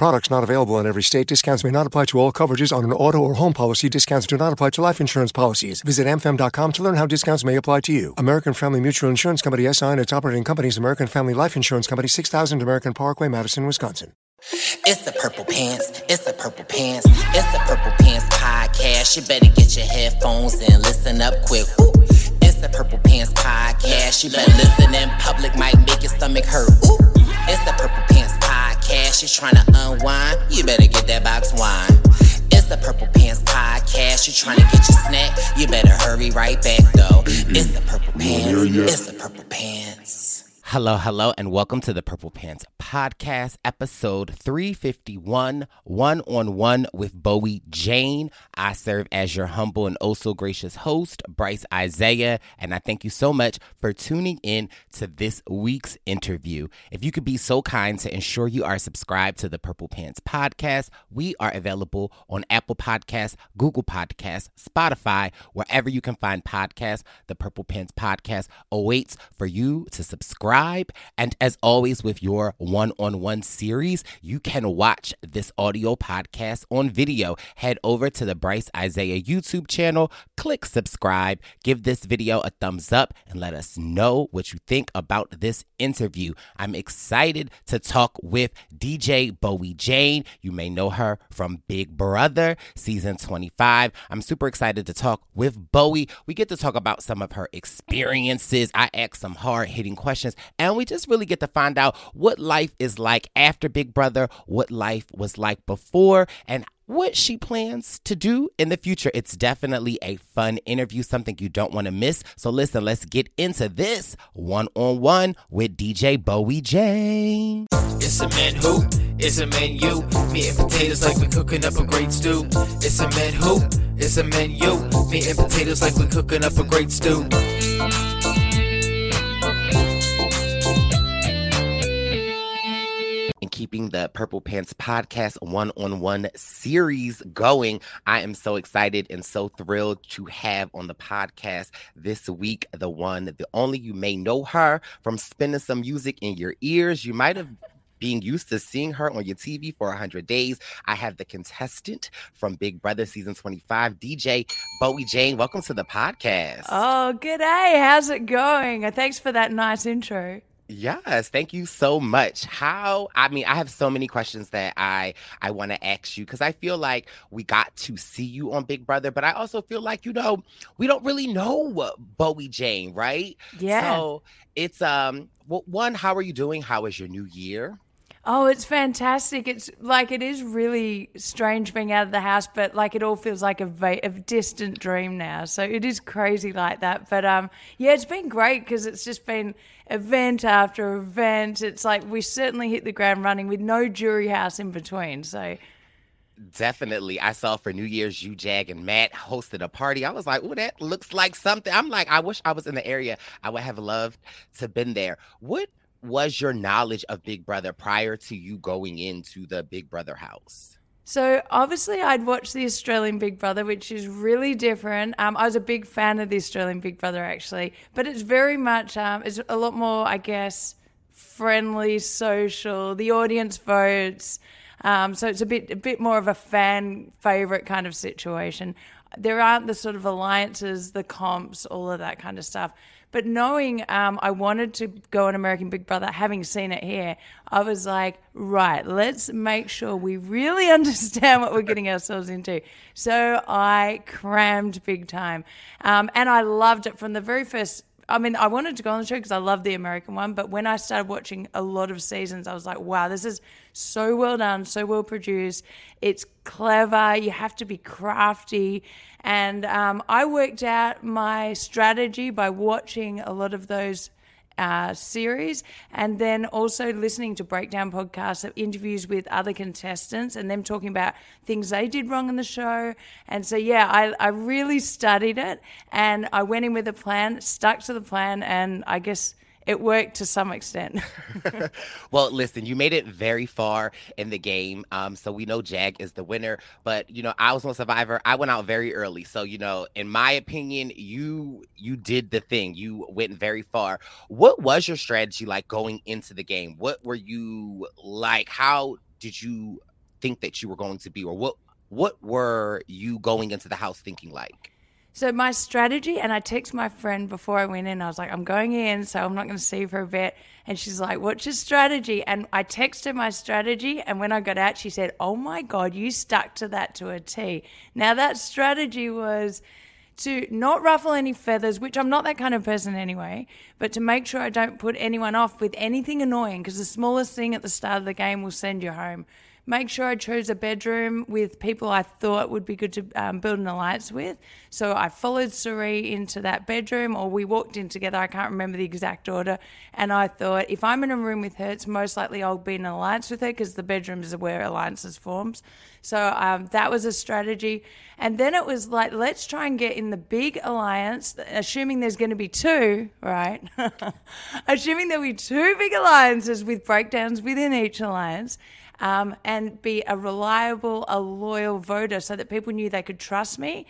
Products not available in every state. Discounts may not apply to all coverages on an auto or home policy. Discounts do not apply to life insurance policies. Visit amfam.com to learn how discounts may apply to you. American Family Mutual Insurance Company SI and its operating companies American Family Life Insurance Company 6000 American Parkway, Madison, Wisconsin. It's the Purple Pants. It's the Purple Pants. It's the Purple Pants podcast. You better get your headphones and listen up quick. Ooh. It's the Purple Pants podcast. You better listen in public, might make your stomach hurt. Ooh. It's the Purple You're trying to unwind. You better get that box wine. It's the Purple Pants podcast. You're trying to get your snack. You better hurry right back though. It's the Purple Pants. It's the Purple Pants. Hello, hello, and welcome to the Purple Pants Podcast, episode 351, one on one with Bowie Jane. I serve as your humble and oh so gracious host, Brice Izyah, and I thank you so much for tuning in to this week's interview. If you could be so kind to ensure you are subscribed to the Purple Pants Podcast, we are available on Apple Podcasts, Google Podcasts, Spotify, wherever you can find podcasts. The Purple Pants Podcast awaits for you to subscribe subscribe. And as always, with your one on one series, you can watch this audio podcast on video. Head over to the Brice Izyah YouTube channel, click subscribe, give this video a thumbs up, and let us know what you think about this interview. I'm excited to talk with DJ Bowie Jane. You may know her from Big Brother season 25. I'm super excited to talk with Bowie. We get to talk about some of her experiences. I ask some hard hitting questions and we just really get to find out what life is like after Big Brother, what life was like before, and what she plans to do in the future. It's definitely a fun interview, something you don't want to miss. So, listen, let's get into this one on one with DJ Bowie Jane. It's a man who, it's a man you. Meat and potatoes like we're cooking up a great stew. It's a man who, it's a man you. Meat and potatoes like we're cooking up a great stew. Keeping the Purple Pants podcast one on one series going. I am so excited and so thrilled to have on the podcast this week the one, the only you may know her from spinning some music in your ears. You might have being used to seeing her on your TV for 100 days. I have the contestant from Big Brother season 25, DJ Bowie Jane. Welcome to the podcast. Oh, good day. How's it going? Thanks for that nice intro. Yes, thank you so much. How I mean, I have so many questions that I I want to ask you because I feel like we got to see you on Big Brother, but I also feel like you know we don't really know Bowie Jane, right? Yeah. So it's um, well, one, how are you doing? How is your new year? Oh, it's fantastic. It's like it is really strange being out of the house, but like it all feels like a, va- a distant dream now. So it is crazy like that. But um, yeah, it's been great because it's just been event after event. It's like we certainly hit the ground running with no jury house in between. So Definitely. I saw for New Year's, you, Jag, and Matt hosted a party. I was like, oh, that looks like something. I'm like, I wish I was in the area. I would have loved to been there. What was your knowledge of Big Brother prior to you going into the Big Brother house? So obviously, I'd watched the Australian Big Brother, which is really different. Um, I was a big fan of the Australian Big Brother actually, but it's very much um, it's a lot more, I guess, friendly, social. The audience votes. Um, so it's a bit a bit more of a fan favorite kind of situation. There aren't the sort of alliances, the comps, all of that kind of stuff. But knowing um, I wanted to go on American Big Brother, having seen it here, I was like, right, let's make sure we really understand what we're getting ourselves into. So I crammed big time. Um, and I loved it from the very first I mean, I wanted to go on the show because I love the American one, but when I started watching a lot of seasons, I was like, wow, this is so well done, so well produced. It's clever. You have to be crafty. And um, I worked out my strategy by watching a lot of those uh, series, and then also listening to breakdown podcasts of interviews with other contestants and them talking about things they did wrong in the show. And so, yeah, I, I really studied it and I went in with a plan, stuck to the plan, and I guess it worked to some extent. well, listen, you made it very far in the game. Um, so we know Jag is the winner. But you know, I was on Survivor. I went out very early. So, you know, in my opinion, you you did the thing. You went very far. What was your strategy like going into the game? What were you like? How did you think that you were going to be, or what what were you going into the house thinking like? So my strategy, and I text my friend before I went in. I was like, I'm going in, so I'm not going to see for a bit. And she's like, "What's your strategy?" And I texted my strategy, and when I got out, she said, "Oh my god, you stuck to that to a T." Now that strategy was to not ruffle any feathers, which I'm not that kind of person anyway, but to make sure I don't put anyone off with anything annoying, because the smallest thing at the start of the game will send you home make sure I chose a bedroom with people I thought would be good to um, build an alliance with. So I followed Cirie into that bedroom, or we walked in together. I can't remember the exact order. And I thought, if I'm in a room with her, it's most likely I'll be in an alliance with her because the bedrooms are where alliances forms. So um, that was a strategy. And then it was like, let's try and get in the big alliance, assuming there's going to be two, right? assuming there'll be two big alliances with breakdowns within each alliance um, and be a reliable, a loyal voter so that people knew they could trust me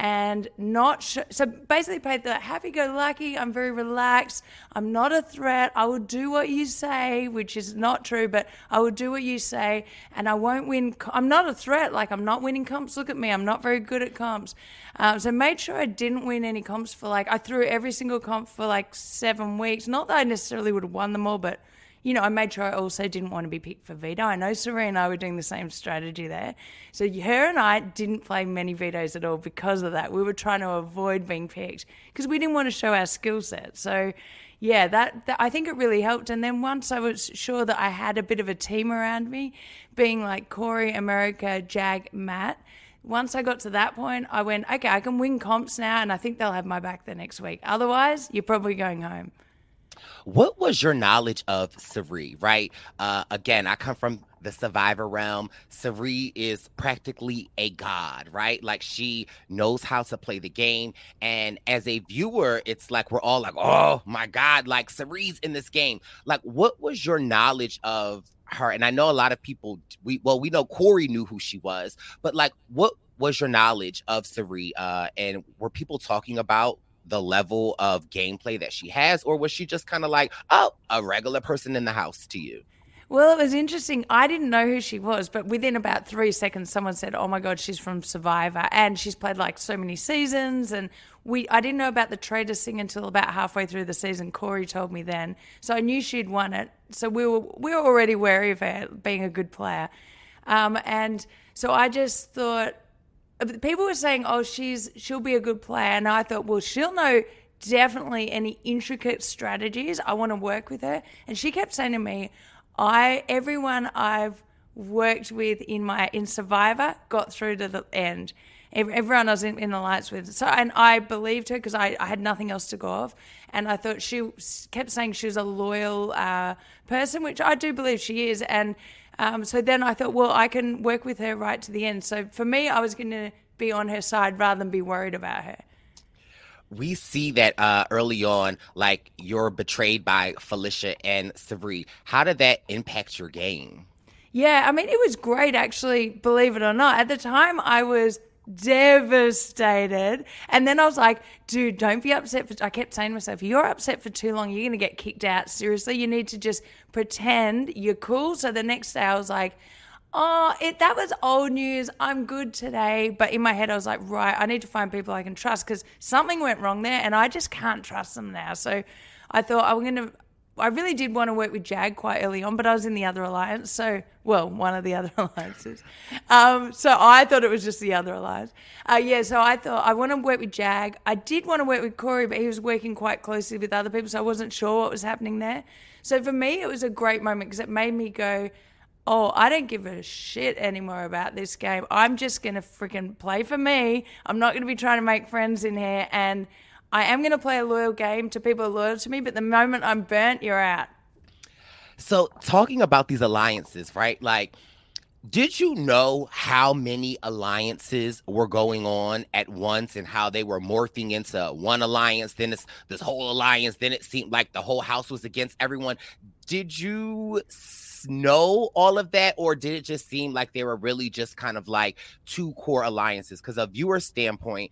and not sh- so basically play the happy-go-lucky i'm very relaxed i'm not a threat i will do what you say which is not true but i will do what you say and i won't win i'm not a threat like i'm not winning comps look at me i'm not very good at comps. Um, so made sure i didn't win any comps for like i threw every single comp for like seven weeks not that i necessarily would have won them all but you know, I made sure I also didn't want to be picked for veto. I know Serena and I were doing the same strategy there. So her and I didn't play many vetoes at all because of that. We were trying to avoid being picked because we didn't want to show our skill set. So yeah, that, that, I think it really helped. And then once I was sure that I had a bit of a team around me, being like Cory, America, Jag, Matt. Once I got to that point, I went, okay, I can win comps now, and I think they'll have my back the next week. Otherwise, you're probably going home. What was your knowledge of Cirie, right? Uh, again, I come from the survivor realm. Cirie is practically a god, right? Like she knows how to play the game. And as a viewer, it's like we're all like, oh my God, like Cirie's in this game. Like, what was your knowledge of her? And I know a lot of people, we well, we know Cory knew who she was, but like, what was your knowledge of Cirie? Uh, and were people talking about the level of gameplay that she has, or was she just kind of like, oh, a regular person in the house to you? Well, it was interesting. I didn't know who she was, but within about three seconds, someone said, "Oh my God, she's from Survivor," and she's played like so many seasons. And we, I didn't know about the Traitors thing until about halfway through the season. Cory told me then, so I knew she'd won it. So we were we were already wary of her being a good player, um, and so I just thought people were saying, "Oh, she's she'll be a good player," and I thought, well, she'll know definitely any intricate strategies. I want to work with her, and she kept saying to me, "I everyone I've worked with in my in Survivor got through to the end." Everyone I was in, in the lights with, so and I believed her because I, I had nothing else to go off, and I thought she kept saying she was a loyal uh, person, which I do believe she is, and um, so then I thought, well, I can work with her right to the end. So for me, I was going to be on her side rather than be worried about her. We see that uh, early on, like you're betrayed by Felicia and Cirie. How did that impact your game? Yeah, I mean, it was great actually, believe it or not. At the time, I was devastated. And then I was like, dude, don't be upset. For, I kept saying to myself, you're upset for too long. You're going to get kicked out. Seriously, you need to just pretend you're cool. So the next day I was like, oh, it, that was old news. I'm good today. But in my head, I was like, right, I need to find people I can trust because something went wrong there and I just can't trust them now. So I thought I'm going to I really did want to work with Jag quite early on, but I was in the other alliance. So, well, one of the other alliances. Um, so I thought it was just the other alliance. Uh, yeah, so I thought I want to work with Jag. I did want to work with Cory, but he was working quite closely with other people, so I wasn't sure what was happening there. So for me, it was a great moment because it made me go, oh, I don't give a shit anymore about this game. I'm just going to freaking play for me. I'm not going to be trying to make friends in here. And I am going to play a loyal game to people loyal to me, but the moment I'm burnt, you're out. So, talking about these alliances, right? Like, did you know how many alliances were going on at once and how they were morphing into one alliance? Then it's this whole alliance. Then it seemed like the whole house was against everyone. Did you know all of that, or did it just seem like they were really just kind of like two core alliances? Because a viewer standpoint,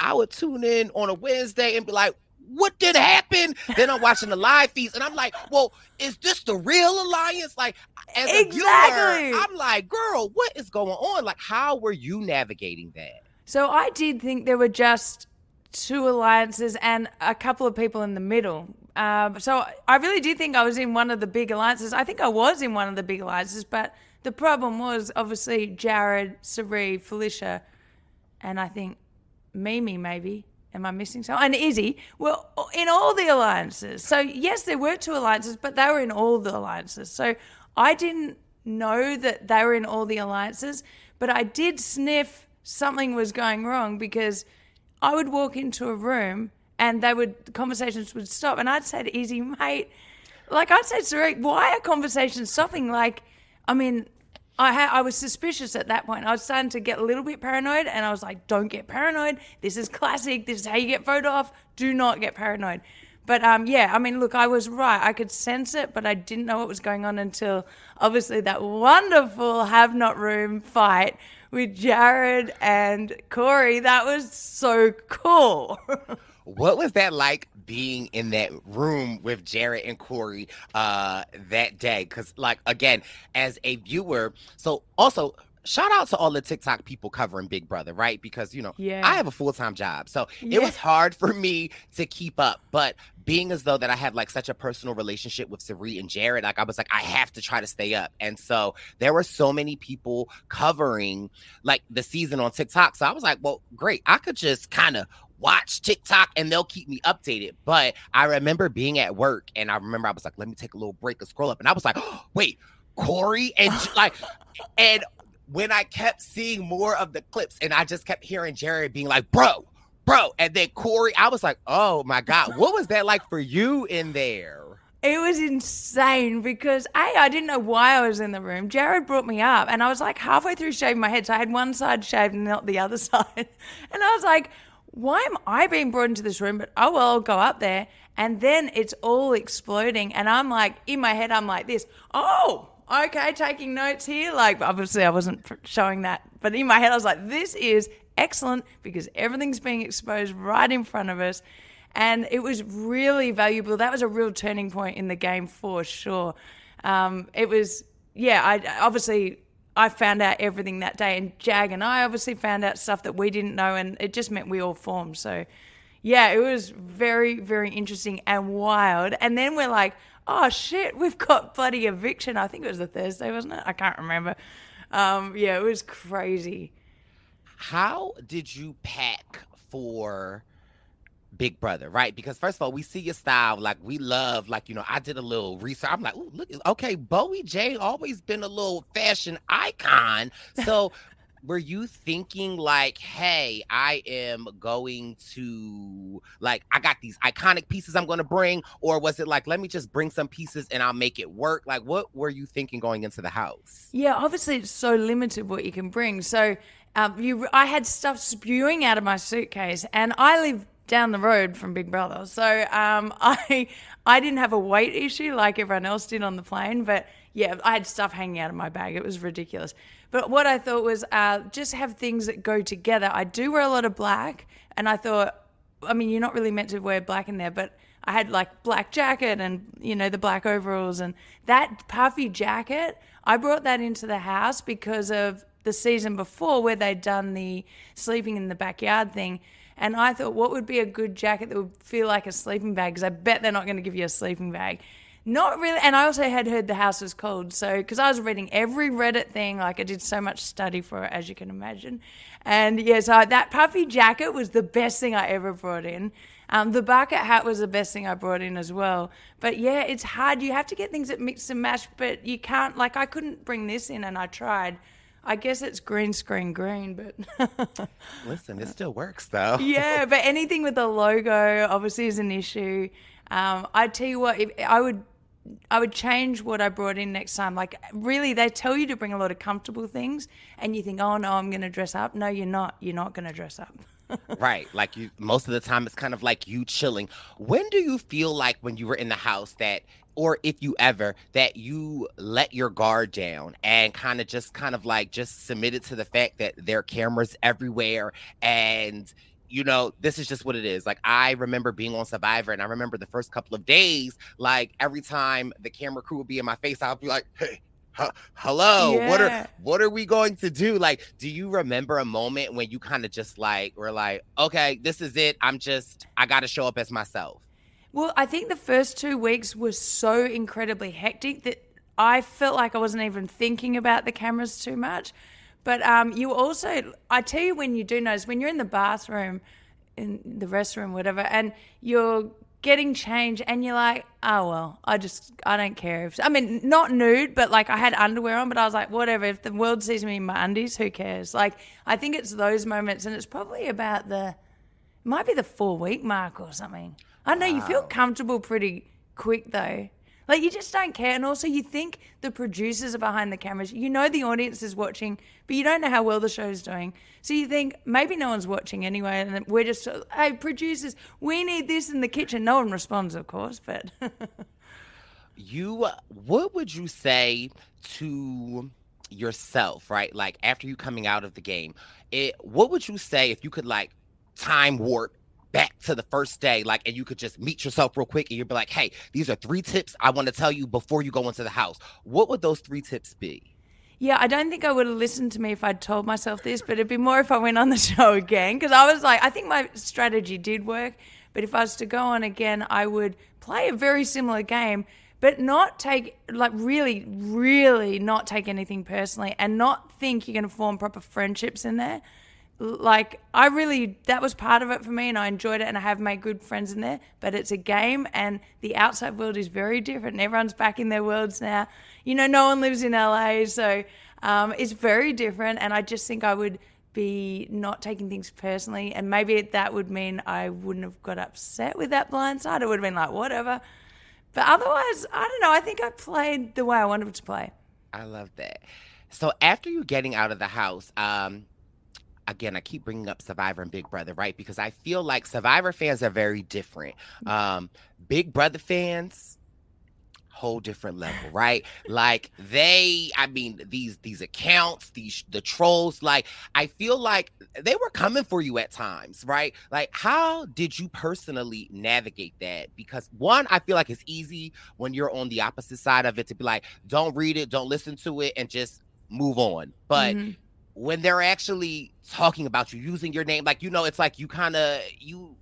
I would tune in on a Wednesday and be like, what did happen? Then I'm watching the live feeds and I'm like, well, is this the real alliance? Like, as a exactly. viewer, I'm like, girl, what is going on? Like, how were you navigating that? So I did think there were just two alliances and a couple of people in the middle. Um, so I really did think I was in one of the big alliances. I think I was in one of the big alliances, but the problem was obviously Jared, Cirie, Felicia, and I think Meme, maybe. Am I missing someone? And Izzy were in all the alliances. So, yes, there were two alliances, but they were in all the alliances. So, I didn't know that they were in all the alliances, but I did sniff something was going wrong because I would walk into a room and they would, conversations would stop. And I'd say to Izzy, mate, like I'd say Rick, why are conversations stopping? Like, I mean, I had I was suspicious at that point. I was starting to get a little bit paranoid, and I was like, "Don't get paranoid. This is classic. This is how you get voted off. Do not get paranoid." But um, yeah, I mean, look, I was right. I could sense it, but I didn't know what was going on until obviously that wonderful have not room fight with Jared and Cory. That was so cool. what was that like being in that room with Jared and Cory uh, that day. Because, like, again, as a viewer, so also shout out to all the TikTok people covering Big Brother, right? Because, you know, yeah. I have a full time job. So yeah. it was hard for me to keep up. But being as though that I have like such a personal relationship with Cirie and Jared, like I was like, I have to try to stay up. And so there were so many people covering like the season on TikTok. So I was like, well, great. I could just kind of watch TikTok and they'll keep me updated. But I remember being at work and I remember I was like, let me take a little break and scroll up. And I was like, oh, wait, Cory and like, and when I kept seeing more of the clips and I just kept hearing Jared being like, bro, bro, and then Cory, I was like, oh my God, what was that like for you in there? It was insane because A, I didn't know why I was in the room. Jared brought me up and I was like halfway through shaving my head. So I had one side shaved and not the other side. And I was like, why am I being brought into this room? But oh well, I'll go up there. And then it's all exploding. And I'm like, in my head, I'm like this. Oh, okay, taking notes here. Like, obviously, I wasn't showing that. But in my head, I was like, this is excellent because everything's being exposed right in front of us. And it was really valuable. That was a real turning point in the game for sure. Um, it was, yeah, I obviously I found out everything that day, and Jag and I obviously found out stuff that we didn't know, and it just meant we all formed. So, yeah, it was very, very interesting and wild. And then we're like, oh shit, we've got bloody eviction. I think it was a Thursday, wasn't it? I can't remember. Um, yeah, it was crazy. How did you pack for Big Brother, right? Because first of all, we see your style, like we love, like you know, I did a little research. I'm like, oh, look, okay, Bowie J always been a little fashion icon. So, were you thinking like, hey, I am going to like, I got these iconic pieces I'm going to bring, or was it like, let me just bring some pieces and I'll make it work? Like, what were you thinking going into the house? Yeah, obviously it's so limited what you can bring. So. Um, you, I had stuff spewing out of my suitcase, and I live down the road from Big Brother. So um, I I didn't have a weight issue like everyone else did on the plane, but yeah, I had stuff hanging out of my bag. It was ridiculous. But what I thought was uh, just have things that go together. I do wear a lot of black, and I thought, I mean, you're not really meant to wear black in there, but I had like black jacket and you know the black overalls and that puffy jacket. I brought that into the house because of the season before where they'd done the sleeping in the backyard thing. And I thought, what would be a good jacket that would feel like a sleeping bag? Because I bet they're not going to give you a sleeping bag. Not really. And I also had heard the house was cold. So, because I was reading every Reddit thing, like I did so much study for it, as you can imagine. And yeah, so that puffy jacket was the best thing I ever brought in. Um, the bucket hat was the best thing I brought in as well. But yeah, it's hard. You have to get things that mix and match, but you can't, like, I couldn't bring this in and I tried. I guess it's green screen green, but listen, it still works though. yeah, but anything with the logo obviously is an issue. Um, I tell you what, if I would, I would change what I brought in next time. Like really, they tell you to bring a lot of comfortable things, and you think, oh no, I'm going to dress up. No, you're not. You're not going to dress up. right. Like you most of the time it's kind of like you chilling. When do you feel like when you were in the house that or if you ever that you let your guard down and kind of just kind of like just submitted to the fact that there are cameras everywhere and you know, this is just what it is. Like I remember being on Survivor, and I remember the first couple of days, like every time the camera crew would be in my face, I'll be like, "Hey, hello yeah. what are what are we going to do like do you remember a moment when you kind of just like were like okay this is it i'm just i gotta show up as myself well i think the first two weeks were so incredibly hectic that i felt like i wasn't even thinking about the cameras too much but um, you also i tell you when you do notice when you're in the bathroom in the restroom whatever and you're getting change and you're like, oh well, I just I don't care if I mean not nude, but like I had underwear on, but I was like, whatever. If the world sees me in my undies, who cares? Like I think it's those moments, and it's probably about the it might be the four week mark or something. I know you feel comfortable pretty quick though. Like you just don't care. And also you think the producers are behind the cameras. You know the audience is watching, but you don't know how well the show's doing. So you think maybe no one's watching anyway, and we're just hey producers, we need this in the kitchen. No one responds, of course, but you uh, what would you say to yourself, right? Like after you coming out of the game, it what would you say if you could like time warp back to the first day, like, and you could just meet yourself real quick and you'd be like, hey, these are three tips I want to tell you before you go into the house. What would those three tips be? Yeah, I don't think I would have listened to me if I'd told myself this, but it'd be more if I went on the show again. Because I was like, I think my strategy did work, but if I was to go on again, I would play a very similar game, but not take, like, really, really not take anything personally and not think you're going to form proper friendships in there like I really that was part of it for me and I enjoyed it and I have made good friends in there but it's a game and the outside world is very different and everyone's back in their worlds now. You know no one lives in LA so um, it's very different and I just think I would be not taking things personally and maybe that would mean I wouldn't have got upset with that blind side. It would have been like whatever. But otherwise I don't know I think I played the way I wanted to play. I love that. So after you getting out of the house um again, I keep bringing up Survivor and Big Brother, right? Because I feel like Survivor fans are very different. Mm. Um, Big Brother fans, whole different level, right? like they, I mean, these these accounts, these the trolls, like I feel like they were coming for you at times, right? Like, how did you personally navigate that? Because one, I feel like it's easy when you're on the opposite side of it to be like, don't read it, don't listen to it, and just move on. But mm-hmm when they're actually talking about you using your name like you know it's like you kind of you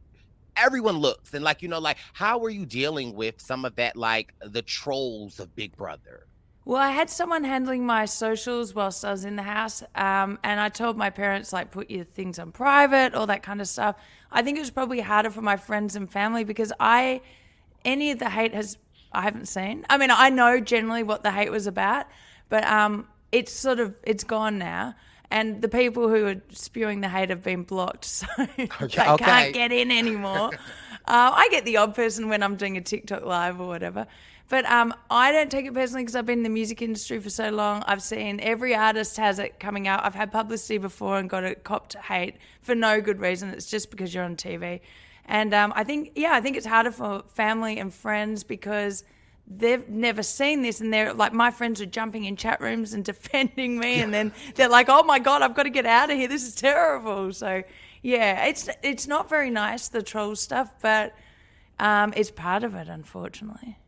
everyone looks and like you know like how are you dealing with some of that like the trolls of big brother? Well i had someone handling my socials whilst i was in the house um, and i told my parents like put your things on private all that kind of stuff. I think it was probably harder for my friends and family because i any of the hate has i haven't seen. I mean i know generally what the hate was about but um, it's sort of it's gone now and the people who are spewing the hate have been blocked, so okay, they okay. can't get in anymore. uh, I get the odd person when I'm doing a TikTok live or whatever. But um, I don't take it personally because I've been in the music industry for so long. I've seen every artist has it coming out. I've had publicity before and got it copped hate for no good reason. It's just because you're on TV. And um, I think, yeah, I think it's harder for family and friends because they've never seen this and they're like my friends are jumping in chat rooms and defending me and then they're like oh my god i've got to get out of here. This is terrible. So yeah it's it's not very nice the troll stuff but um, it's part of it unfortunately.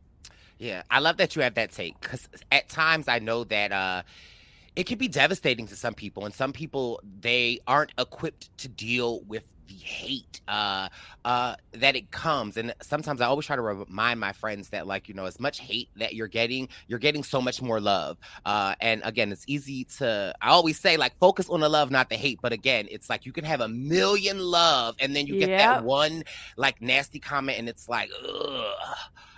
Yeah, I love that you have that take because at times I know that uh, it can be devastating to some people, and some people they aren't equipped to deal with the hate uh, uh, that it comes. And sometimes I always try to remind my friends that, like, you know, as much hate that you're getting, you're getting so much more love. Uh, and again, it's easy to, I always say, like, focus on the love, not the hate. But again, it's like you can have a million love, and then you get Yep. that one, like, nasty comment, and it's like, ugh.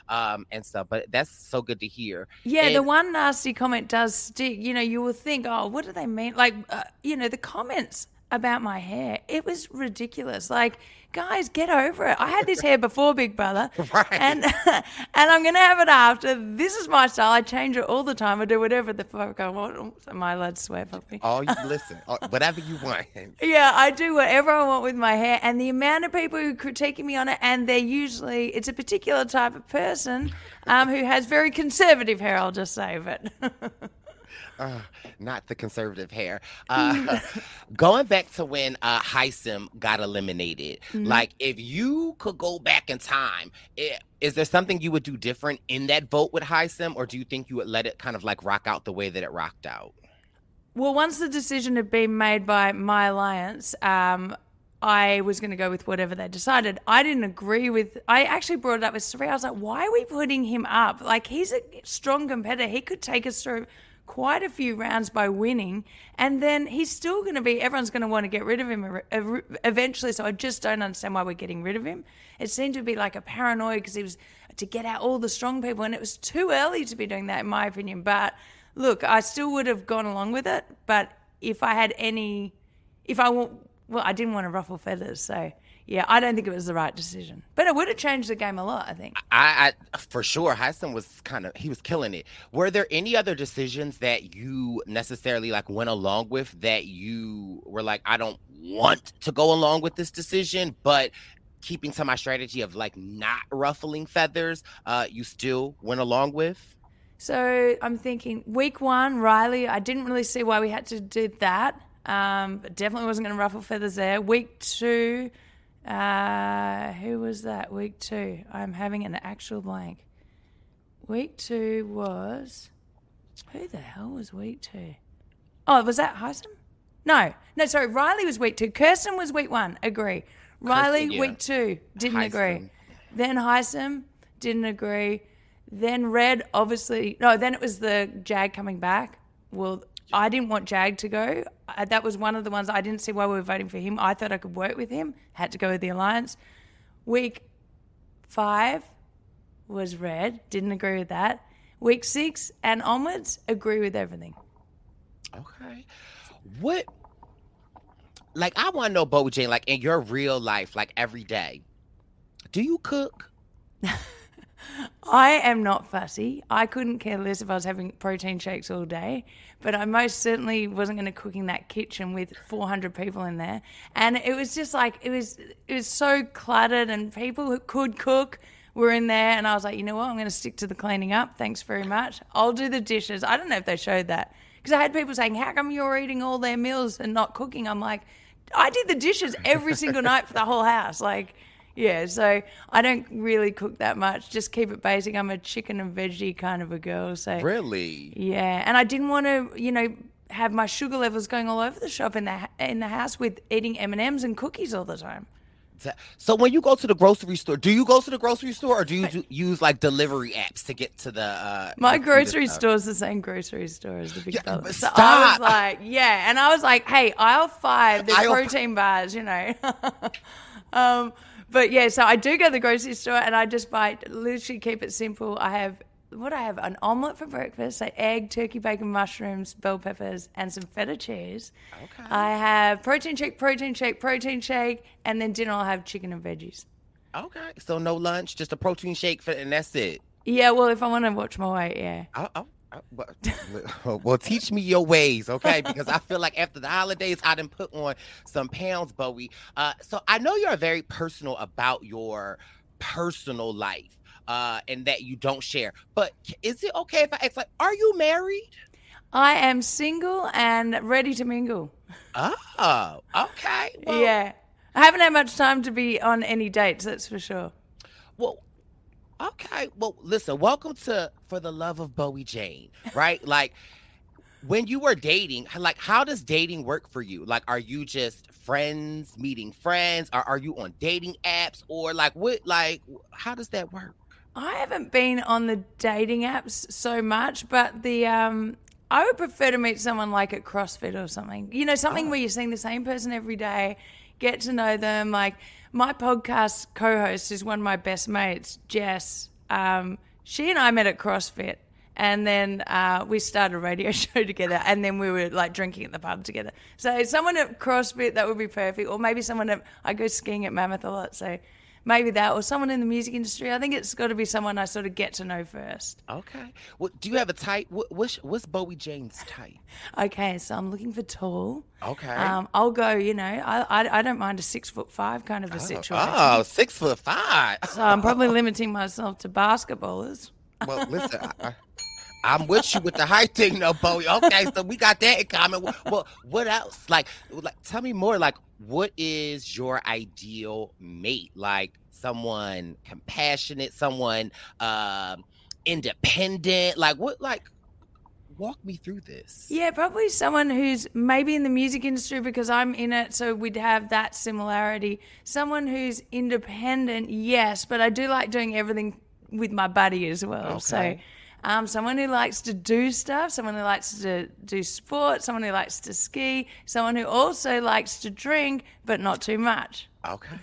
Um, and stuff, but that's so good to hear. Yeah, the one nasty comment does stick. You know, you will think, oh, what do they mean? Like, uh, you know, the comments about my hair, it was ridiculous. Like, guys, get over it. I had this hair before Big Brother, Right. and and I'm gonna have it after. This is my style. I change it all the time. I do whatever the fuck I want. Am I allowed to swear properly? All you listen, uh, whatever you want. Yeah, I do whatever I want with my hair, and the amount of people who critiquing me on it, and they're usually it's a particular type of person um, who has very conservative hair. I'll just say, but Uh, not the conservative hair. Uh, going back to when uh, Hisam got eliminated, like if you could go back in time, i- is there something you would do different in that vote with Hisam, or do you think you would let it kind of like rock out the way that it rocked out? well, once the decision had been made by my alliance, um, I was going to go with whatever they decided. I didn't agree with. I actually brought it up with Cirie. I was like, "Why are we putting him up? Like he's a strong competitor. He could take us through." Quite a few rounds by winning, and then he's still going to be. Everyone's going to want to get rid of him er- eventually. So I just don't understand why we're getting rid of him. It seemed to be like a paranoia because he was to get out all the strong people, and it was too early to be doing that, in my opinion. But look, I still would have gone along with it. But if I had any, if I wa- well, I didn't want to ruffle feathers, so yeah, I don't think it was the right decision. But it would have changed the game a lot, I think. I, I for sure, Hisam was kind of he was killing it. Were there any other decisions that you necessarily like went along with that you were like, I don't want to go along with this decision, but keeping to my strategy of like not ruffling feathers, uh, you still went along with? So I'm thinking week one, Reilly. I didn't really see why we had to do that. Um, but definitely wasn't going to ruffle feathers there. Week two, uh, who was that? Week two. I'm having an actual blank. Week two was who the hell was week two? Oh, was that Hisam? No, no. Sorry, Reilly was week two. Kirsten was week one. Agree. Reilly yeah. week two didn't agree. Then Hisam didn't agree. Then Red, obviously, no. Then it was the Jag coming back. Well, I didn't want Jag to go. Uh, that was one of the ones I didn't see why we were voting for him. I thought I could work with him. Had to go with the alliance. Week five was Red. Didn't agree with that. Week six and onwards, agree with everything. Okay. What like I want to know, Bo Jane, like in your real life, like every day, do you cook? I am not fussy. I couldn't care less if I was having protein shakes all day, but I most certainly wasn't going to cook in that kitchen with 400 people in there. And it was just like it was it was so cluttered and people who could cook were in there and I was like, "You know what? I'm going to stick to the cleaning up. Thanks very much. I'll do the dishes." I don't know if they showed that. Because I had people saying, "How come you're eating all their meals and not cooking?" I'm like, "I did the dishes every single night for the whole house." Like yeah, so I don't really cook that much. Just keep it basic. I'm a chicken and veggie kind of a girl. So Really? yeah, and I didn't want to, you know, have my sugar levels going all over the shop in the in the house with eating M and M's and cookies all the time. So when you go to the grocery store, do you go to the grocery store or do you do, use like delivery apps to get to the? Uh, My the- the grocery store is the same grocery store as the Big Yeah, So I was like, yeah, and I was like, hey, aisle five, there's Aisle- protein bars, you know. um, but yeah, so I do go to the grocery store and I just buy, literally keep it simple. I have what I have an omelet for breakfast, so egg, turkey, bacon, mushrooms, bell peppers, and some feta cheese. Okay. I have protein shake, protein shake, protein shake, and then dinner I'll have chicken and veggies. Okay, so no lunch, just a protein shake, for, and that's it. Yeah, well, if I want to watch my weight, yeah. Oh, well, well, teach me your ways, okay? Because I feel like after the holidays, I didn't put on some pounds, Bowie. Uh, so I know you're very personal about your personal life. uh, and that you don't share. But is it okay if I ask, like, are you married? I am single and ready to mingle. Oh, okay. Well, yeah. I haven't had much time to be on any dates, that's for sure. Okay. Well, listen, welcome to For the Love of Bowie Jane, right? like, when you were dating, like, how does dating work for you? Like, are you just friends meeting friends? Or are you on dating apps? Or, like, what, like, how does that work? I haven't been on the dating apps so much, but the um I would prefer to meet someone like at CrossFit or something. You know, something Oh. where you're seeing the same person every day, get to know them. Like my podcast co-host is one of my best mates, Jess. Um, she and I met at CrossFit, and then uh, we started a radio show together, and then we were like drinking at the pub together. So someone at CrossFit that would be perfect, or maybe someone at I go skiing at Mammoth a lot, so maybe that, or someone in the music industry. I think it's got to be someone I sort of get to know first. Okay. Well, do you have a type? What's, what's Bowie Jane's type? Okay, so I'm looking for tall. Okay. Um, I'll go. You know, I, I I don't mind a six foot five kind of a situation. Oh, six foot five. So I'm probably limiting myself to basketballers. Well, listen, I, I, I'm with you with the height thing, though, Bowie. Okay, so we got that in common. Well, what else? Like, like, tell me more. Like, what is your ideal mate? Like, someone compassionate, someone um, independent. Like, what? Like, walk me through this. Yeah, probably someone who's maybe in the music industry because I'm in it, so we'd have that similarity. Someone who's independent, yes, but I do like doing everything with my buddy as well. So, Okay. Um, someone who likes to do stuff, someone who likes to do sport, someone who likes to ski, someone who also likes to drink, but not too much. Okay.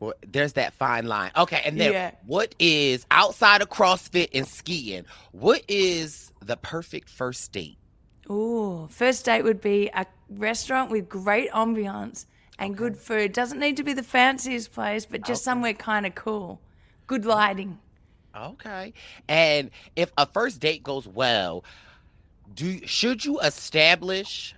well, there's that fine line. Okay, and then Yeah. what is outside of CrossFit and skiing? What is the perfect first date? Ooh, first date would be a restaurant with great ambiance and good food. Doesn't need to be the fanciest place, but just somewhere kind of cool. Good lighting. Okay. And if a first date goes well, do should you establish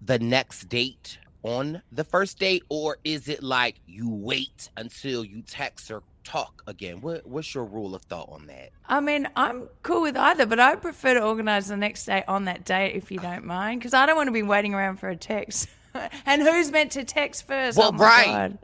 the next date on the first date or is it like you wait until you text or talk again? What what's your rule of thought on that? I mean, I'm cool with either, but I prefer to organise the next date on that date if you ah. don't mind, because I don't want to be waiting around for a text. and who's meant to text first? Well, Oh right.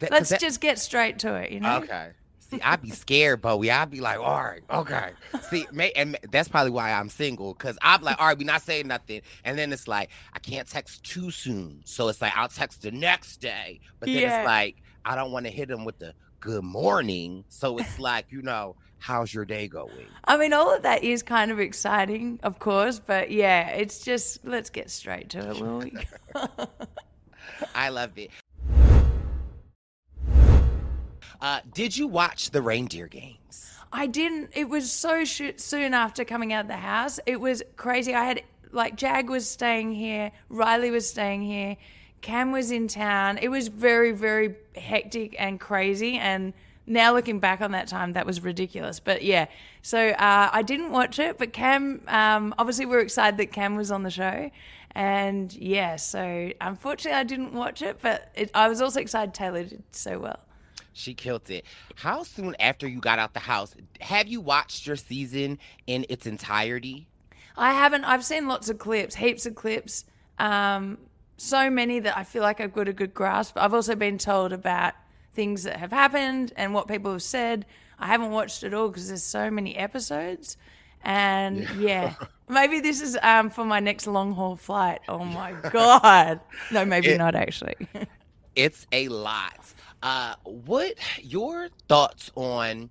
That- Let's that- just get straight to it, you know? Okay. See, I'd be scared, Bowie. I'd be like, all right, okay. See, may, and that's probably why I'm single, because I'm like, all right, we not saying nothing. And then it's like, I can't text too soon. So it's like, I'll text the next day. But then Yeah. it's like, I don't want to hit him with the good morning. So it's like, you know, how's your day going? I mean, all of that is kind of exciting, of course, but yeah, it's just let's get straight to it, will we? I love it. Uh, did you watch the reindeer games? I didn't. It was so sh- soon after coming out of the house. It was crazy. I had like Jag was staying here, Reilly was staying here, Cam was in town. It was very, very hectic and crazy. And now looking back on that time, that was ridiculous. But yeah, so uh, I didn't watch it. But Cam, um, obviously, we are excited that Cam was on the show. And yeah, so unfortunately, I didn't watch it. But it, I was also excited Taylor did so well. She killed it. How soon after you got out the house have you watched your season in its entirety? I haven't. I've seen lots of clips, heaps of clips. Um, so many that I feel like I've got a good grasp. I've also been told about things that have happened and what people have said. I haven't watched it all because there's so many episodes. And yeah, maybe this is um, for my next long haul flight. Oh my God. No, maybe It- not actually. It's a lot. Uh, what your thoughts on?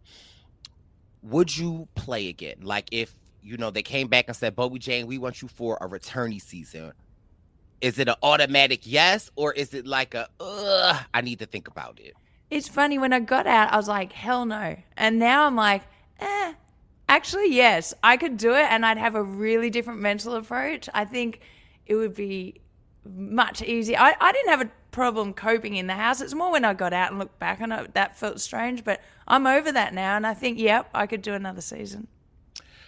Would you play again? Like if you know they came back and said, "Bowie Jane, we want you for a returnee season." Is it an automatic yes, or is it like a Ugh, I need to think about it? It's funny when I got out, I was like, hell no. And now I'm like, eh, actually, yes, I could do it and I'd have a really different mental approach. I think it would be much easier. I, I didn't have a problem coping in the house. It's more when I got out and looked back and it, that felt strange. But I'm over that now. And I think, yep, I could do another season.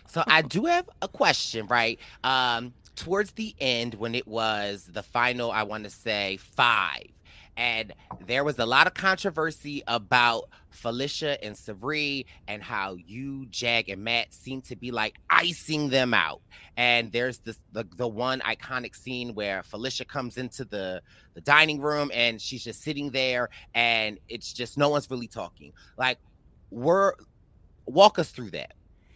So I do have a question, right? Um, towards the end, when it was the final, I want to say five, and there was a lot of controversy about Felicia and Cirie and how you, Jag, and Matt seem to be like icing them out. And there's this the, the one iconic scene where Felicia comes into the the dining room and she's just sitting there and it's just no one's really talking. Like, we're walk us through that.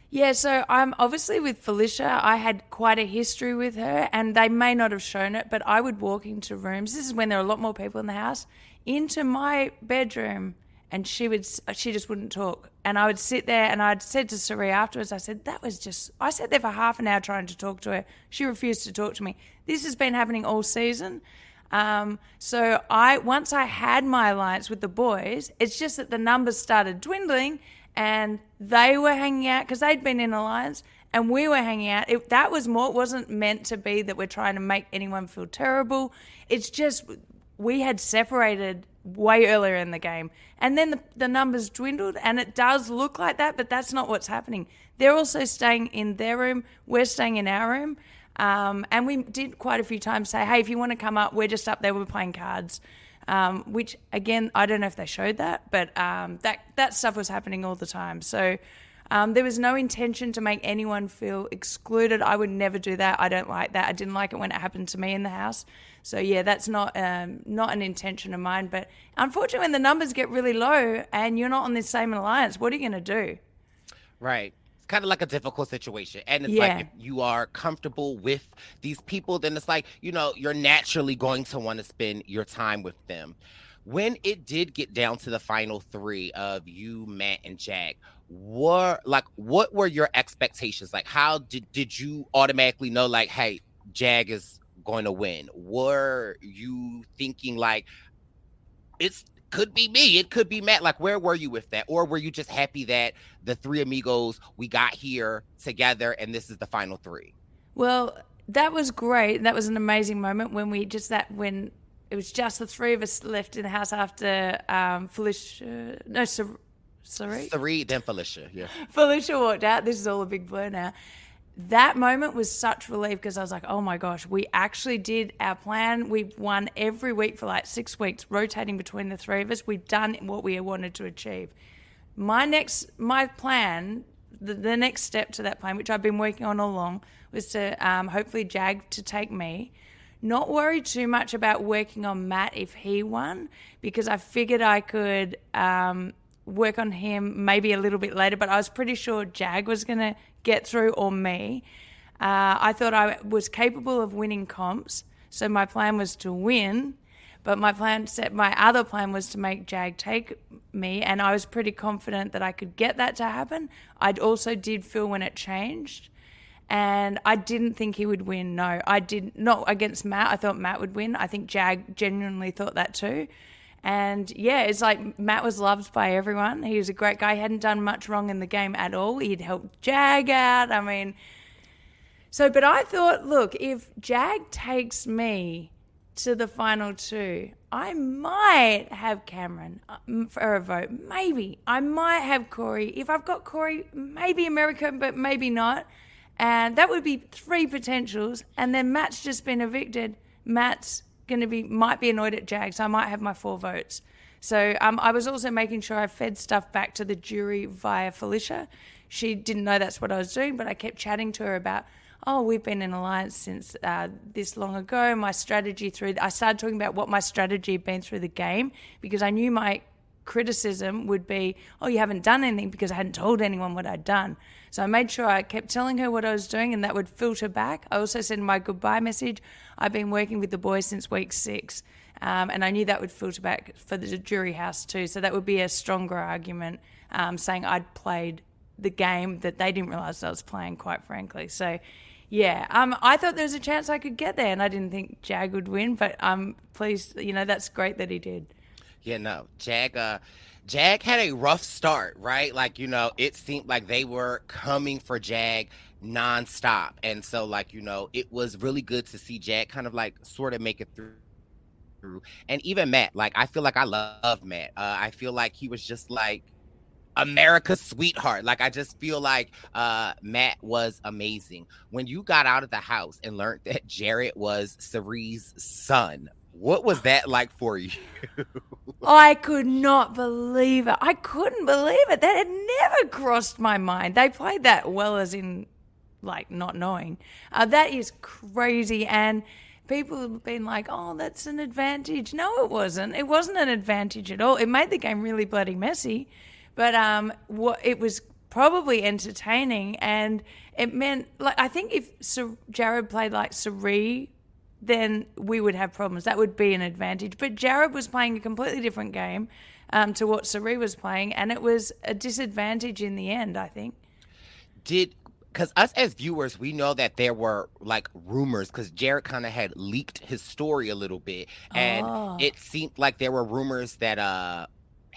Yeah, so I'm obviously with Felicia. I had quite a history with her, and they may not have shown it, but I would walk into rooms. This is when there are a lot more people in the house, into my bedroom, and she would she just wouldn't talk. And I would sit there, and I'd said to Cirie afterwards, I said that was just. I sat there for half an hour trying to talk to her. She refused to talk to me. This has been happening all season. Um, so I once I had my alliance with the boys, it's just that the numbers started dwindling and they were hanging out because they'd been in alliance and we were hanging out. It, that was more, it wasn't meant to be that we're trying to make anyone feel terrible. It's just we had separated way earlier in the game. And then the, the numbers dwindled, and it does look like that, but that's not what's happening. They're also staying in their room, we're staying in our room. Um, and we did quite a few times say, hey, if you want to come up, we're just up there, we're playing cards um, which again I don't know if they showed that, but um, that that stuff was happening all the time. So um, there was no intention to make anyone feel excluded. I would never do that. I don't like that. I didn't like it when it happened to me in the house. So yeah, that's not um, not an intention of mine. But unfortunately, when the numbers get really low and you're not on this same alliance, what are you going to do? Right kind of like a difficult situation. And it's yeah. like if you are comfortable with these people, then it's like, you know, you're naturally going to want to spend your time with them. When it did get down to the final three of you, Matt, and Jag, were like what were your expectations? Like how did did you automatically know like, hey, Jag is going to win? Were you thinking like it's could be me. It could be Matt. Like, where were you with that? Or were you just happy that the three amigos we got here together and this is the final three? Well, that was great. That was an amazing moment when we just that when it was just the three of us left in the house after um, Felicia. No, sorry. Cirie, then Felicia. Yeah. Felicia walked out. This is all a big blur now that moment was such relief because I was like, oh my gosh, we actually did our plan. We've won every week for like six weeks, rotating between the three of us. We've done what we wanted to achieve. My next, my plan, the, the next step to that plan, which I've been working on all along, was to um, hopefully Jag to take me. Not worry too much about working on Matt if he won, because I figured I could um, work on him maybe a little bit later, but I was pretty sure Jag was going to get through or me. Uh, I thought I was capable of winning comps, so my plan was to win. But my plan set my other plan was to make Jag take me, and I was pretty confident that I could get that to happen. I also did feel when it changed, and I didn't think he would win. No, I did not against Matt. I thought Matt would win. I think Jag genuinely thought that too. And yeah, it's like Matt was loved by everyone. He was a great guy. He hadn't done much wrong in the game at all. He'd helped Jag out. I mean, so, but I thought, look, if Jag takes me to the final two, I might have Cameron uh, for a vote. Maybe. I might have Cory. If I've got Cory, maybe America, but maybe not. And that would be three potentials. And then Matt's just been evicted. Matt's going to be might be annoyed at Jags. I might have my four votes. So um, I was also making sure I fed stuff back to the jury via Felicia. She didn't know that's what I was doing, but I kept chatting to her about, oh, we've been in alliance since uh, this long ago. My strategy through, I started talking about what my strategy had been through the game because I knew my criticism would be, oh, you haven't done anything because I hadn't told anyone what I'd done. So I made sure I kept telling her what I was doing and that would filter back. I also sent my goodbye message. I've been working with the boys since week six. Um, and I knew that would filter back for the jury house too. So that would be a stronger argument um, saying I'd played the game that they didn't realize I was playing, quite frankly. So, yeah, um, I thought there was a chance I could get there, and I didn't think Jag would win, but I'm pleased, you know, that's great that he did. Yeah, no, Jag. Uh, Jag had a rough start, right? Like you know, it seemed like they were coming for Jag nonstop, and so like you know, it was really good to see Jag kind of like sort of make it through. Through. And even Matt, like I feel like I love Matt. Uh, I feel like he was just like America's sweetheart. Like I just feel like uh, Matt was amazing. When you got out of the house and learned that Jared was Cirie's son, What was that like for you? I could not believe it. I couldn't believe it. That had never crossed my mind. They played that well, as in, like, not knowing. Uh, that is crazy. And people have been like, oh, that's an advantage. No, it wasn't. It wasn't an advantage at all. It made the game really bloody messy. But um, what it was probably entertaining. And it meant, like, I think if Sir Jared played like Cirie then we would have problems. That would be an advantage. But Jared was playing a completely different game um, to what Cirie was playing, and it was a disadvantage in the end, I think. Did because us as viewers, we know that there were like rumors because Jared kind of had leaked his story a little bit, and Oh. it seemed like there were rumors that uh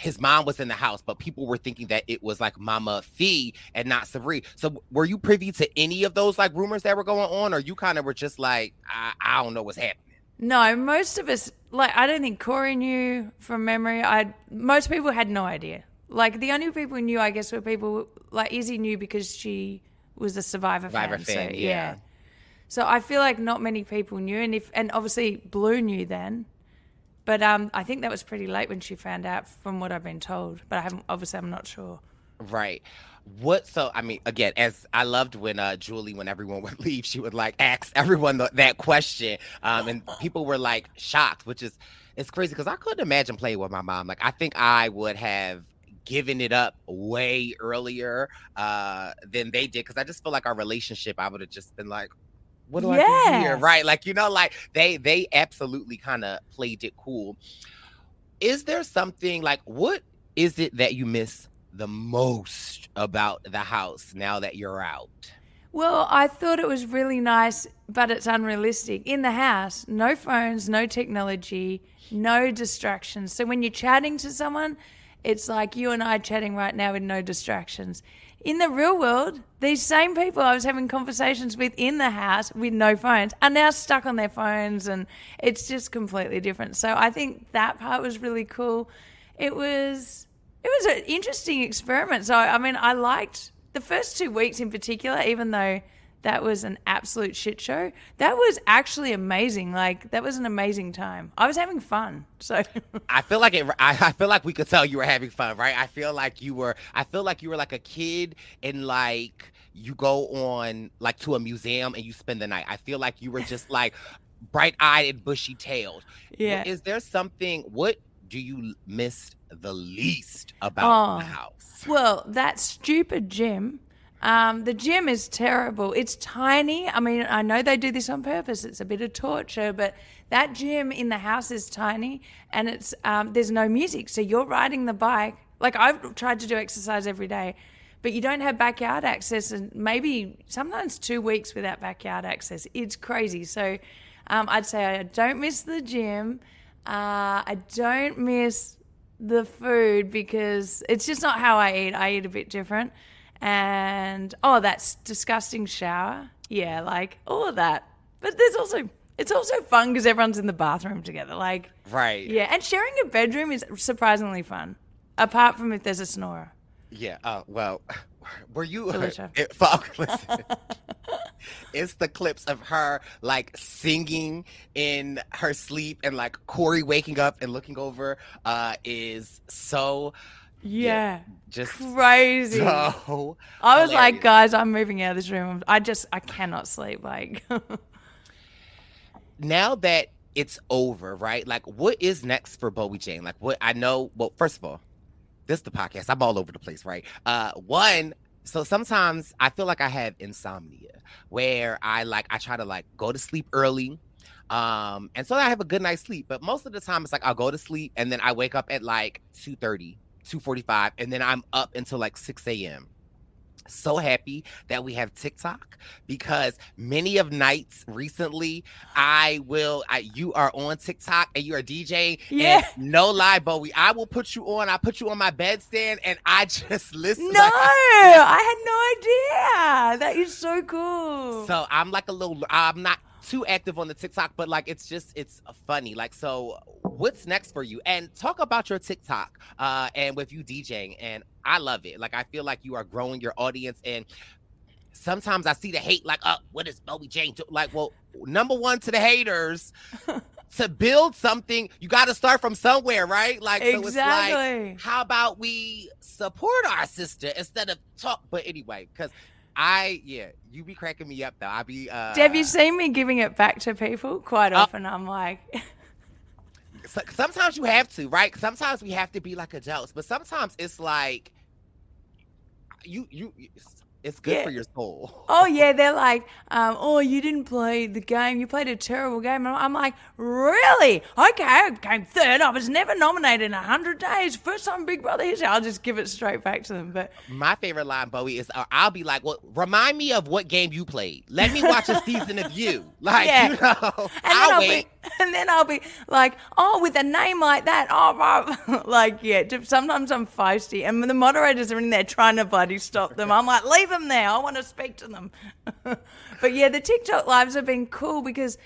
his mom was in the house, but people were thinking that it was like Mama Fee and not Sabri. So were you privy to any of those like rumors that were going on, or you kind of were just like, I, I don't know what's happening? No, most of us like I don't think Cory knew from memory. I most people had no idea. Like the only people who knew, I guess, were people like Izzy knew because she was a Survivor, Survivor fan. fan, so, yeah. So I feel like not many people knew, and if and obviously Blue knew then, but um, I think that was pretty late when she found out, from what I've been told. But I haven't obviously I'm not sure. Right. What so I mean again as I loved when uh Julie when everyone would leave she would like ask everyone th- that question um and people were like shocked which is it's crazy because I couldn't imagine playing with my mom like I think I would have given it up way earlier uh than they did because I just feel like our relationship I would have just been like what do I do Yeah. here right like you know like they they absolutely kind of played it cool is there something like what is it that you miss the most about the house now that you're out? Well, I thought it was really nice, but it's unrealistic. In the house, no phones, no technology, no distractions. So when you're chatting to someone, it's like you and I chatting right now with no distractions. In the real world, these same people I was having conversations with in the house with no phones are now stuck on their phones, and it's just completely different. So I think that part was really cool. It was it was an interesting experiment. So I mean, I liked the first two weeks in particular, even though that was an absolute shit show. That was actually amazing. Like that was an amazing time. I was having fun. So I feel like it. I, I feel like we could tell you were having fun, right? I feel like you were. I feel like you were like a kid and like you go on like to a museum and you spend the night. I feel like you were just like bright eyed and bushy tailed. Yeah. Is there something? What do you miss the least about oh. the Oh. house? Well, that stupid gym. Um, the gym is terrible. It's tiny. I mean, I know they do this on purpose. It's a bit of torture, but that gym in the house is tiny, and it's um, there's no music. So you're riding the bike. Like I've tried to do exercise every day, but you don't have backyard access, and maybe sometimes two weeks without backyard access. It's crazy. So um, I'd say I don't miss the gym. Uh, I don't miss the food because it's just not how I eat. I eat a bit different. And oh, that's disgusting shower. Yeah, like all of that. But there's also it's also fun because everyone's in the bathroom together. Like Right. yeah, and sharing a bedroom is surprisingly fun. Apart from if there's a snorer. Yeah. Uh, well, were you? Felicia. It, fuck, listen. it's the clips of her like singing in her sleep and like Cory waking up and looking over uh is so Yeah. just Crazy. so I was like, guys, I'm moving out of this room. I just I cannot sleep. Like now that it's over, right? Like, what is next for Bowie Jane? Like, what I know. Well, first of all, this is the podcast. I'm all over the place, right? Uh, one. So sometimes I feel like I have insomnia, where I like I try to like go to sleep early, um, and so I have a good night's sleep. But most of the time, it's like I'll go to sleep and then I wake up at like 2:30, 2:45, and then I'm up until like 6 a.m so happy that we have TikTok because many of nights recently I will I you are on TikTok and you are DJ. Yeah. and no lie Bowie I will put you on I put you on my bedstand and I just listen No, I had no idea. That is so cool. so I'm like a little I'm not too active on the TikTok but like it's just it's funny like so what's next for you and talk about your TikTok uh and with you DJing and I love it like I feel like you are growing your audience and sometimes I see the hate like, oh, what is Bowie Jane do? Like, well, number one to the haters, to build something, you got to start from somewhere, right? Like, so it's Exactly. like, how about we support our sister instead of talk? But anyway, because I, yeah, you be cracking me up though. I be, uh, Have you seen me giving it back to people? Quite Uh, often, I'm like, so- sometimes you have to, right? Sometimes we have to be like adults, but sometimes it's like, you, you, it's good Yeah. for your soul. oh yeah, they're like, um, oh, you didn't play the game. You played a terrible game. And I'm like, really? Okay, I came third. I was never nominated in a hundred days. First time Big Brother history. I'll just give it straight back to them. But My favorite line, Bowie, is uh, I'll be like, "Well, remind me of what game you played. Let me watch a season of you." Like, Yeah. you know, and I'll, I'll wait. be, and then I'll be like, oh, with a name like that, oh, like yeah. Sometimes I'm feisty, and the moderators are in there trying to bloody stop them. I'm like, leave them there. I want to speak to them. but yeah, the TikTok lives have been cool because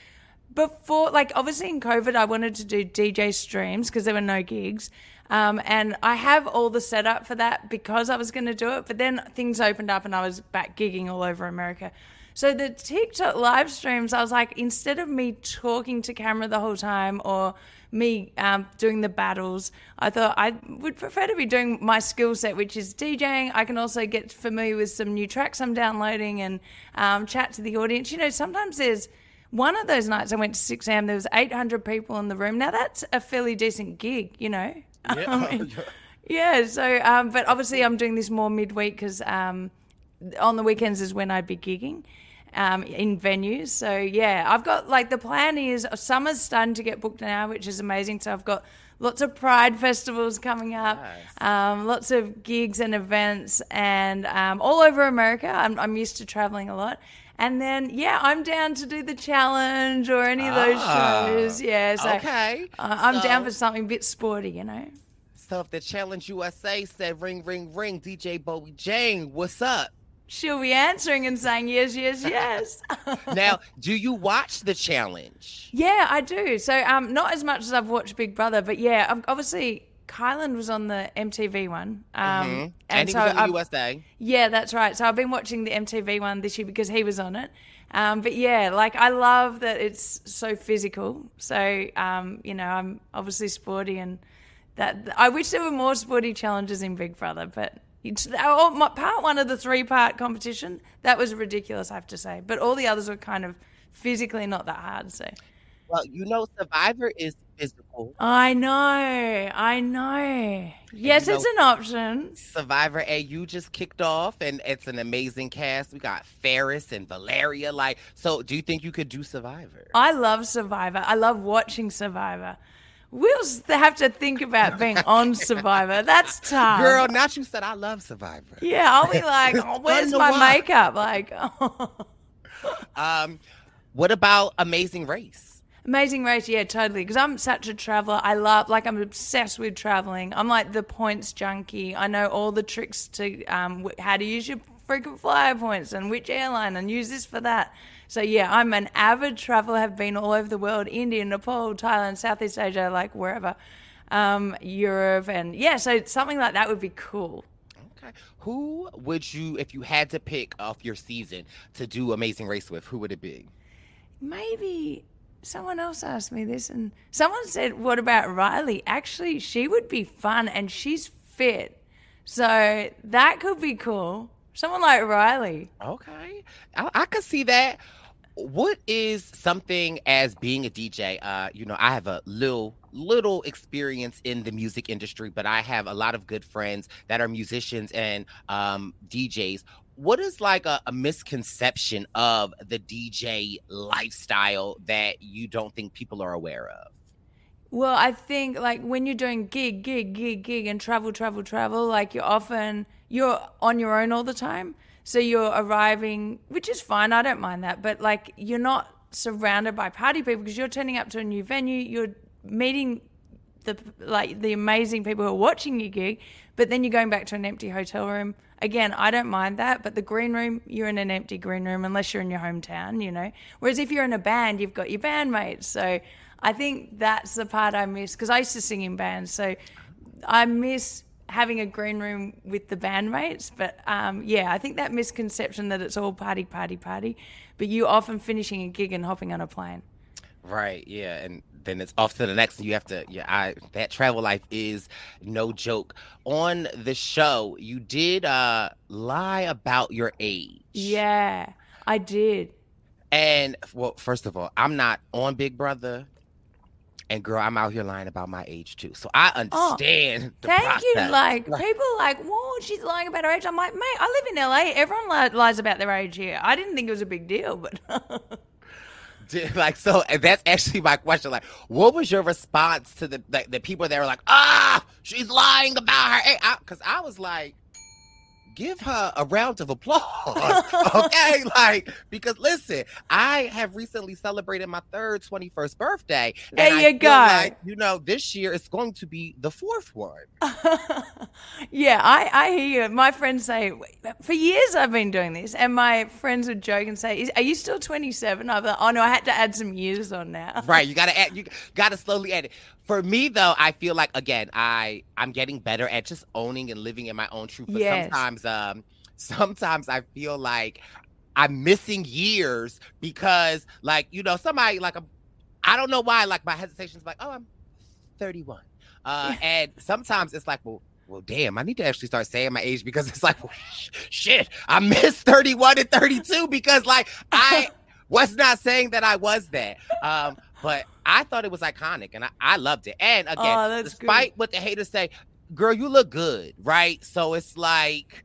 before, like, obviously in COVID, I wanted to do DJ streams because there were no gigs. Um, and I have all the setup for that because I was going to do it. But then things opened up and I was back gigging all over America. So the TikTok live streams, I was like, instead of me talking to camera the whole time or me um, doing the battles, I thought I would prefer to be doing my skill set, which is DJing. I can also get familiar with some new tracks I'm downloading and um, chat to the audience. You know, sometimes there's one of those nights I went to 6 a.m. There was 800 people in the room. Now that's a fairly decent gig, you know. I mean, yeah. So, um, but obviously I'm doing this more midweek because um, on the weekends is when I'd be gigging. Um, in venues, so yeah, I've got like the plan is summer's starting to get booked now, which is amazing. So I've got lots of Pride festivals coming up, um, lots of gigs and events, and um, all over America. I'm, I'm used to traveling a lot, and then yeah, I'm down to do the challenge or any of those Ah, shows. Yeah, so okay. uh, I'm down for something a bit sporty, you know. So if the Challenge USA said ring, ring, ring, DJ Bowie Jane, what's up? She'll be answering and saying yes, yes, yes. now, do you watch the challenge? yeah, I do. So um, not as much as I've watched Big Brother, but yeah, obviously Kyland was on the MTV one, um, Mm-hmm. And, he so was in the I've- USA. Yeah, that's right. So I've been watching the MTV one this year because he was on it. Um, but yeah, like I love that it's so physical. So um, you know, I'm obviously sporty, and that I wish there were more sporty challenges in Big Brother. But oh, my, part one of the three part competition that was ridiculous, I have to say. But all the others were kind of physically not that hard. So Well, you know, Survivor is physical. I know, I know. Yes, you it's an option. Survivor AU just kicked off, and it's an amazing cast. We got Ferris and Valeria. Like, so do you think you could do Survivor? I love Survivor. I love watching Survivor. We'll have to think about being on Survivor. That's tough. Girl, now you said I love Survivor. Yeah, I'll be like, oh, where's my why. makeup? Like, oh. Um, what about Amazing Race? Amazing Race, yeah, totally. Because I'm such a traveler. I love, like, I'm obsessed with traveling. I'm like the points junkie. I know all the tricks to um, how to use your frequent flyer points and which airline and use this for that. So, yeah, I'm an avid traveler, have been all over the world India, Nepal, Thailand, Southeast Asia, like wherever, um, Europe. And yeah, so something like that would be cool. Okay. Who would you, if you had to pick off your season to do Amazing Race with, who would it be? maybe someone else asked me this and someone said what about Reilly actually she would be fun and she's fit so that could be cool someone like Reilly Okay. I, I could see that. What is something as being a DJ? Uh, you know, I have a little little experience in the music industry, but I have a lot of good friends that are musicians and um, DJs. What is like a, a misconception of the DJ lifestyle that you don't think people are aware of? Well i think like when you're doing gig gig gig gig and travel travel travel like you're often you're on your own all the time so you're arriving which is fine i don't mind that but like you're not surrounded by party people because you're turning up to a new venue you're meeting the like the amazing people who are watching your gig, but then you're going back to an empty hotel room. Again, I don't mind that, but the green room, you're in an empty green room unless you're in your hometown, you know. Whereas if you're in a band, you've got your bandmates. So I think that's the part I miss because I used to sing in bands, so I miss having a green room with the bandmates. But um, yeah, I think that misconception that it's all party, party, party, but you often finishing a gig and hopping on a plane. Right. Yeah. And then it's off to the next, and you have to. Yeah. I that travel life is no joke. On the show, you did uh lie about your age. Yeah, I did. And well, first of all, I'm not on Big Brother. And girl, I'm out here lying about my age too. So I understand. the Oh, Thank you. process. Like people are like, whoa, she's lying about her age. I'm like, mate, I live in LA. Everyone li- lies about their age here. I didn't think it was a big deal, but like so and that's actually my question like what was your response to the the, the people that were like ah she's lying about her age because I, was like give her a round of applause okay like because listen i have recently celebrated my third 21st birthday and There you go. like, you know this year it's going to be the fourth one yeah, I, I hear you. My friends say, for years I've been doing this, and my friends would joke and say, Are you still 27? I'm like, Oh no, I had to add some years on now. right you gotta add you gotta slowly add it for me though i feel like again i i'm getting better at just owning and living in my own truth but Yes. sometimes um sometimes i feel like i'm missing years because like you know somebody like I'm, i don't know why like my hesitation is like oh i'm 31 uh and sometimes it's like well well, damn, I need to actually start saying my age because it's like, well, sh- shit, I missed 31 and 32 because, like, I was not saying that I was that. Um, but I thought it was iconic and I, I loved it. And again, Oh, that's good. despite what the haters say, girl, you look good, right? So it's like,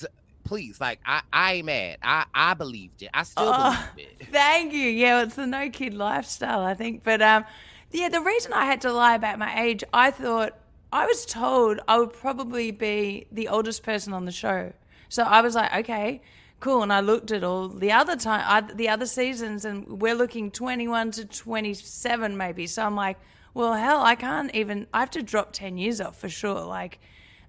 d- please, like, I, I ain't mad. I, I believed it. I still Oh, believe it. Thank you. Yeah, it's the no kid lifestyle, I think. But um, yeah, the reason I had to lie about my age, I thought I was told I would probably be the oldest person on the show. So I was like, okay, cool. And I looked at all the other time, I, the other seasons, and we're looking 21 to 27 maybe. So I'm like, well, hell, I can't even. I have to drop 10 years off for sure. Like.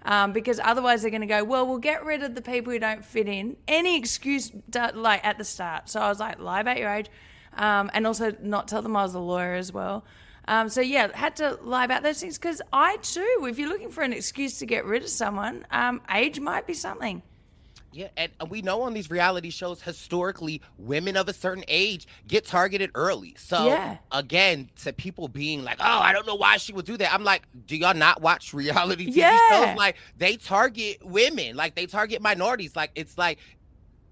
Um, because otherwise they're going to go, well, we'll get rid of the people who don't fit in. Any excuse, like at the start. So I was like, lie about your age, um, and also not tell them I was a lawyer as well. Um, so yeah, had to lie about those things because I too, if you're looking for an excuse to get rid of someone, um, age might be something. Yeah, and we know on these reality shows, historically, women of a certain age get targeted early. So, Yeah. again, to people being like, oh, I don't know why she would do that. I'm like, do y'all not watch reality TV Yeah. shows? Like, they target women, like, they target minorities. Like, it's like,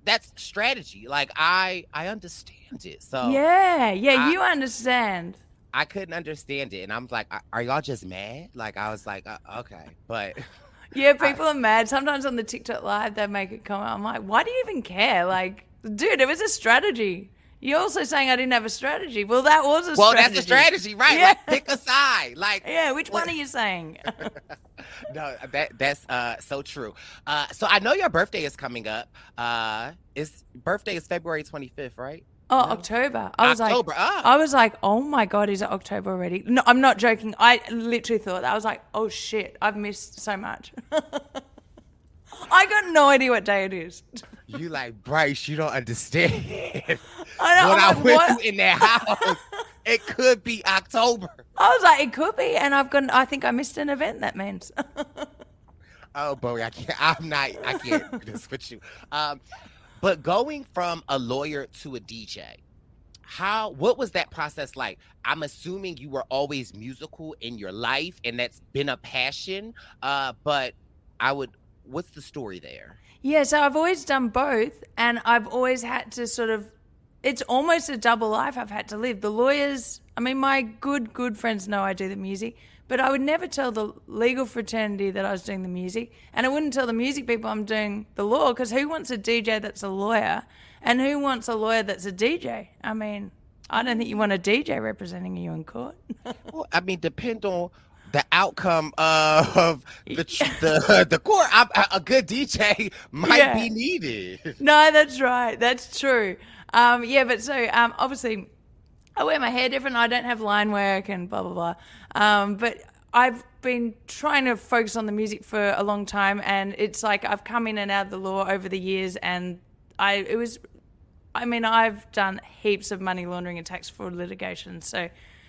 that's strategy. Like, I I understand it. So, yeah, yeah, I- you understand. I couldn't understand it. And I'm like, are- are y'all just mad? Like, I was like, uh, okay. But, Yeah, people are mad. Sometimes on the TikTok live, they make a comment. I'm like, why do you even care? Like, dude, it was a strategy. You're also saying I didn't have a strategy. Well, that was a well, strategy. that's a strategy, right? Yeah. Like, pick a side. Like, Yeah, which one are you saying? no, that that's uh so true. Uh so I know your birthday is coming up. Uh is birthday is February 25th, right? Oh, October. I was October, like, ah. I was like, oh my god, is it October already? No, I'm not joking. I literally thought that. I was like, oh shit, I've missed so much. I got no idea what day it is. You like Brice, you don't understand. I know. what I I'm like, went what? through in that house. it could be October. I was like, it could be, and I've got. I think I missed an event. That means. Oh, boy, I can't. I'm not. I can't do this with you. Um, but going from a lawyer to a DJ, how? What was that process like? I'm assuming you were always musical in your life, and that's been a passion. Uh, but I would. What's the story there? Yeah, so I've always done both, and I've always had to sort of. It's almost a double life I've had to live. The lawyers, I mean, my good, good friends know I do the music, but I would never tell the legal fraternity that I was doing the music, and I wouldn't tell the music people I'm doing the law, because who wants a DJ that's a lawyer, and who wants a lawyer that's a DJ? I mean, I don't think you want a DJ representing you in court. Well, I mean, depend on the outcome of the the the court. I, a good DJ might Yeah. be needed. No, that's right. That's true. Um, yeah, but so um, obviously, I wear my hair different. I don't have line work and blah blah blah. Um, but I've been trying to focus on the music for a long time, and it's like I've come in and out of the law over the years, and I it was. I mean, I've done heaps of money laundering and tax fraud litigation. So,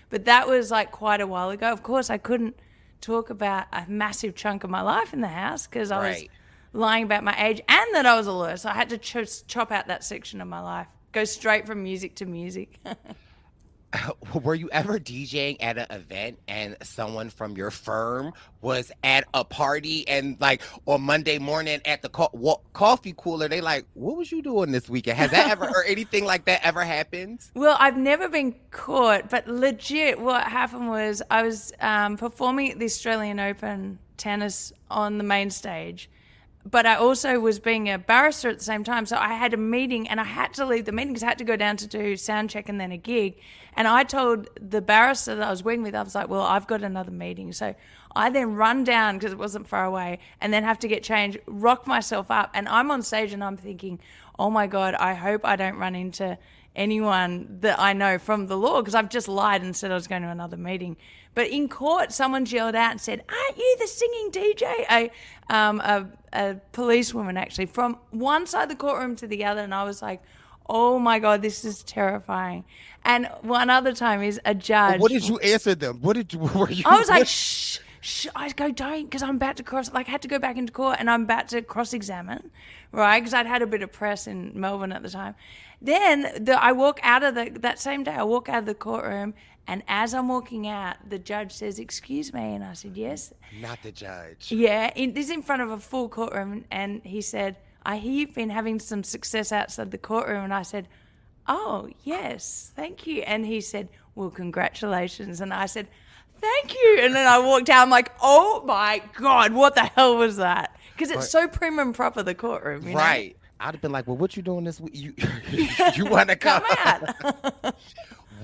but that was like quite a while ago. Of course, I couldn't talk about a massive chunk of my life in the house because I was lying about my age and that I was a lawyer. So I had to ch- chop out that section of my life, go straight from music to music. were you ever DJing at an event and someone from your firm was at a party and like on Monday morning at the co- wa- coffee cooler, they like, what was you doing this weekend? Has that ever or anything like that ever happened? Well, I've never been caught, but legit, what happened was I was um, performing at the Australian Open tennis on the main stage but I also was being a barrister at the same time. So I had a meeting and I had to leave the meeting because I had to go down to do sound check and then a gig. And I told the barrister that I was working with, I was like, well, I've got another meeting. So I then run down because it wasn't far away and then have to get changed, rock myself up. And I'm on stage and I'm thinking, oh my God, I hope I don't run into anyone that I know from the law because I've just lied and said I was going to another meeting. But in court, someone yelled out and said, "Aren't you the singing DJ?" A, um, a, a policewoman actually from one side of the courtroom to the other, and I was like, "Oh my god, this is terrifying." And one other time is a judge. What did you answer them? What did you? Were you I was like, "Shh." Shh, I go, don't, because I'm about to cross, like, I had to go back into court and I'm about to cross examine, right? Because I'd had a bit of press in Melbourne at the time. Then the, I walk out of the, that same day, I walk out of the courtroom and as I'm walking out, the judge says, Excuse me. And I said, Yes. Not the judge. Yeah. In, this is in front of a full courtroom. And he said, I hear you've been having some success outside the courtroom. And I said, Oh, yes. Thank you. And he said, Well, congratulations. And I said, Thank you. And then I walked out. I'm like, Oh my God, what the hell was that? Because it's so prim and proper, the courtroom. You right. Know? I'd have been like, Well, what you doing this week? You, you want to come? come out.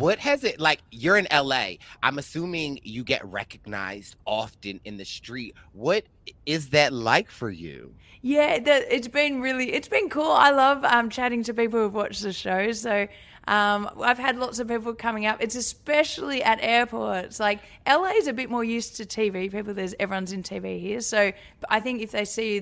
What has it like? You're in LA. I'm assuming you get recognized often in the street. What is that like for you? Yeah, that it's been really it's been cool. I love um, chatting to people who've watched the show. So um, I've had lots of people coming up. It's especially at airports. Like LA is a bit more used to TV people. There's everyone's in TV here, so I think if they see you,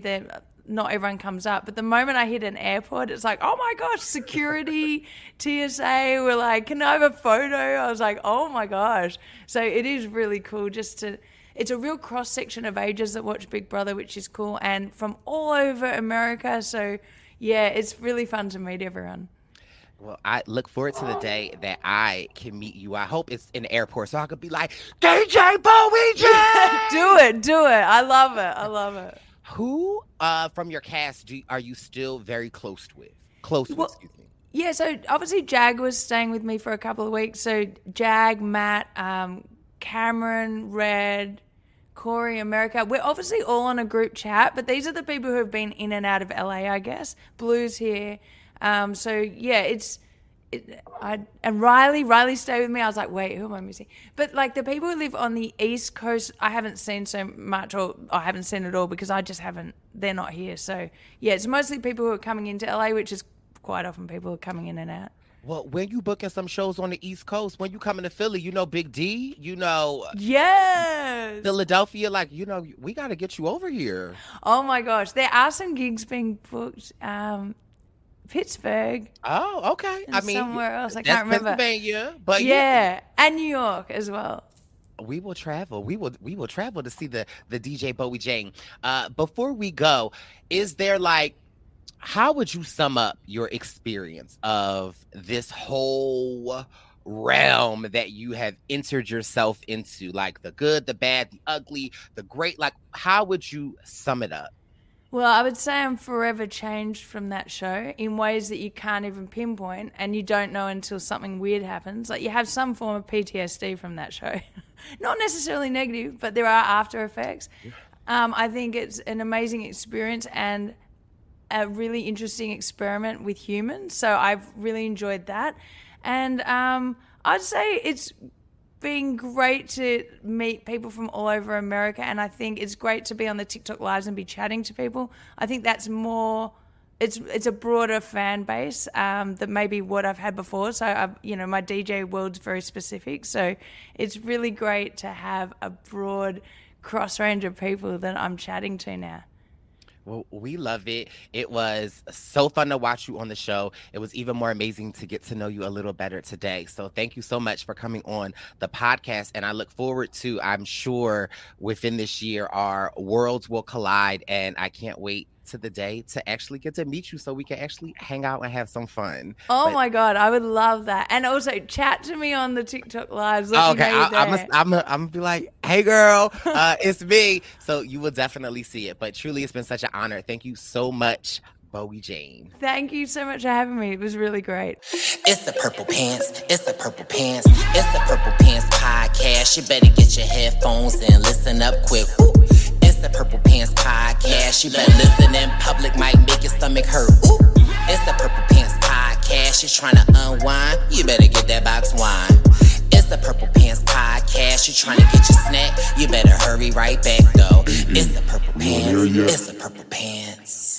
not everyone comes up. But the moment I hit an airport, it's like, oh my gosh, security, TSA were like, can I have a photo? I was like, oh my gosh. So it is really cool just to. It's a real cross section of ages that watch Big Brother, which is cool, and from all over America. So yeah, it's really fun to meet everyone. Well, I look forward to the oh. day that I can meet you. I hope it's in the airport so I could be like, DJ Bowie J! do it, do it. I love it. I love it. Who uh, from your cast do, are you still very close with? Close Well, with, excuse me. Yeah, so obviously Jag was staying with me for a couple of weeks. So Jag, Matt, um, Cameron, Red, Cory, America. We're obviously all on a group chat, but these are the people who have been in and out of LA, I guess. Blue's here. Um, so yeah, it's it, I, and Reilly, Reilly stayed with me. I was like, wait, who am I missing? But like the people who live on the East Coast, I haven't seen so much, or I haven't seen it all because I just haven't. They're not here. So yeah, it's mostly people who are coming into LA, which is quite often people who are coming in and out. Well, when you booking some shows on the East Coast, when you coming to Philly, you know Big D, you know Yes. Philadelphia, like you know, we got to get you over here. Oh my gosh, there are some gigs being booked. Um, Pittsburgh. Oh, okay. I mean, somewhere else. I can't remember. Pennsylvania, but yeah. yeah, and New York as well. we will travel. We will we will travel to see the the DJ Bowie Jane. Uh, before we go, is there like how would you sum up your experience of this whole realm that you have entered yourself into? Like the good, the bad, the ugly, the great. Like how would you sum it up? Well, I would say I'm forever changed from that show in ways that you can't even pinpoint and you don't know until something weird happens. Like you have some form of PTSD from that show. Not necessarily negative, but there are after effects. Um, I think it's an amazing experience and a really interesting experiment with humans. So I've really enjoyed that. And um, I'd say it's been great to meet people from all over America, and I think it's great to be on the TikTok lives and be chatting to people. I think that's more. It's it's a broader fan base um, than maybe what I've had before. So I've, you know my DJ world's very specific. So it's really great to have a broad cross range of people that I'm chatting to now. Well, we love it. It was so fun to watch you on the show. It was even more amazing to get to know you a little better today. So, thank you so much for coming on the podcast. And I look forward to, I'm sure, within this year, our worlds will collide. And I can't wait to the day to actually get to meet you so we can actually hang out and have some fun. Oh But- my god, I would love that. And also chat to me on the TikTok lives. Let okay, you're I, I'm there. gonna I'm gonna I'm be like, hey girl, uh, it's me. So you will definitely see it. But truly, it's been such an honor. Thank you so much, Bowie Jane. Thank you so much for having me. It was really great. It's the Purple Pants. It's the Purple Pants. It's the Purple Pants podcast. You better get your headphones and listen up quick. Woo. It's the Purple Pants podcast. You better listen in public, might make your stomach hurt. Woo. It's the Purple Pants podcast. You trying to unwind? You better get that box wine. It's the Purple Pants podcast. You trying to get your snack? You better hurry right back though. It's the Purple Pants. It's the Purple Pants.